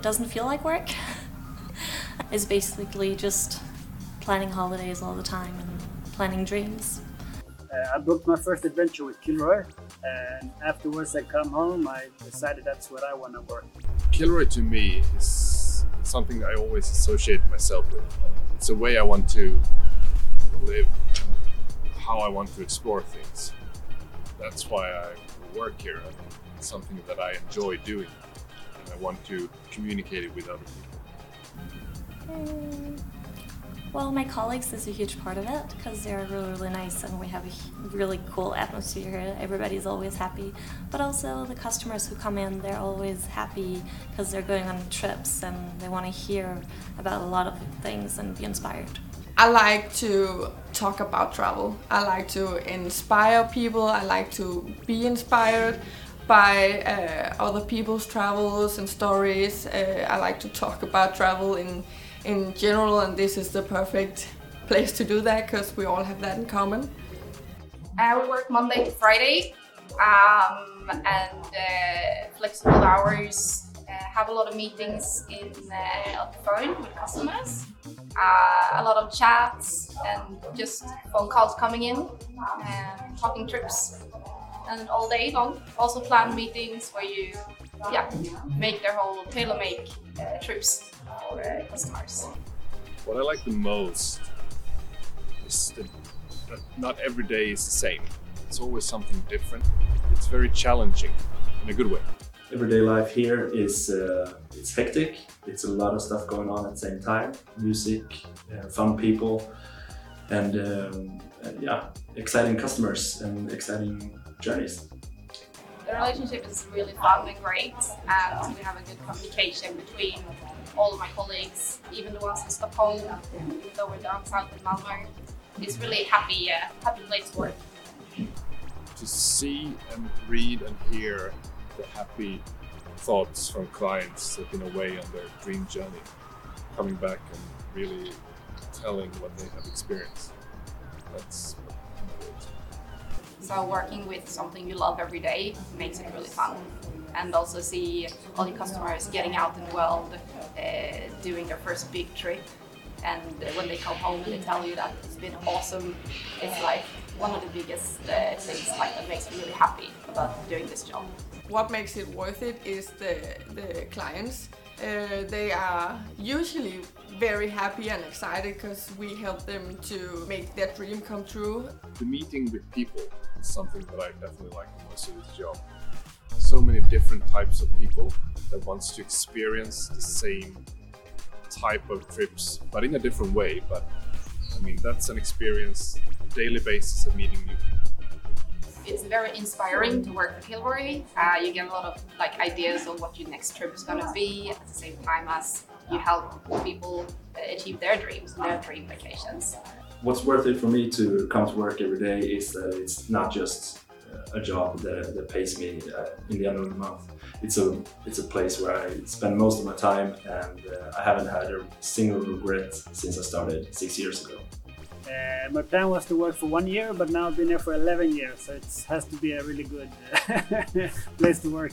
it doesn't feel like work. is basically just planning holidays all the time and planning dreams. Uh, I booked my first adventure with Kilroy, and afterwards I come home. I decided that's what I want to work. Kilroy to me is something I always associate myself with. It's a way I want to live, how I want to explore things. That's why I work here. and It's something that I enjoy doing, and I want to communicate it with other people. Mm, Well, my colleagues is a huge part of it because they're really, really nice and we have a really cool atmosphere here. Everybody's always happy. But also the customers who come in, they're always happy because they're going on trips and they want to hear about a lot of things and be inspired. I like to talk about travel. I like to inspire people. I like to be inspired by uh, other people's travels and stories. Uh, I like to talk about travel in in general, and this is the perfect place to do that because we all have that in common. I work Monday to Friday um, and uh, flexible hours. Uh, have a lot of meetings in uh, on the phone with customers. Uh, a lot of chats and just phone calls coming in, and talking trips, and all day long. Also plan meetings where you, yeah, make their whole tailor-make uh, trips for uh, customers. What I like the most is that, that not every day is the same. It's always something different. It's very challenging in a good way. Everyday life here is uh, it's hectic. It's a lot of stuff going on at the same time. Music, uh, fun people, and, um, and yeah, exciting customers and exciting journeys. The relationship is really fun and great, and we have a good communication between all of my colleagues, even the ones in Stockholm, even though we're down south in Malmö. It's really happy, uh, happy place to work. To see and read and hear the happy thoughts from clients that have been away on their dream journey, coming back and really telling what they have experienced. That's So working with something you love every day makes it really fun. And also see all your customers getting out in the world, uh, doing their first big trip. And when they come home and they tell you that it's been awesome, it's like one of the biggest uh, things like that makes me really happy about doing this job. What makes it worth it is the the clients. Uh, they are usually very happy and excited because we help them to make their dream come true. the meeting with people is something that I definitely like the most of this job. So many different types of people that wants to experience the same type of trips, but in a different way. But I mean, that's an experience daily basis of meeting new people. It's very inspiring to work for Kilroy. Uh, you get a lot of like ideas on what your next trip is going to be at the same time as you help people achieve their dreams and their dream vacations. What's worth it for me to come to work every day is that it's not just uh, a job that, that pays me uh, in the end of the month. It's a it's a place where I spend most of my time, and uh, I haven't had a single regret since I started six years ago. Uh, my plan was to work for one year, but now I've been there for 11 years, so it has to be a really good place to work.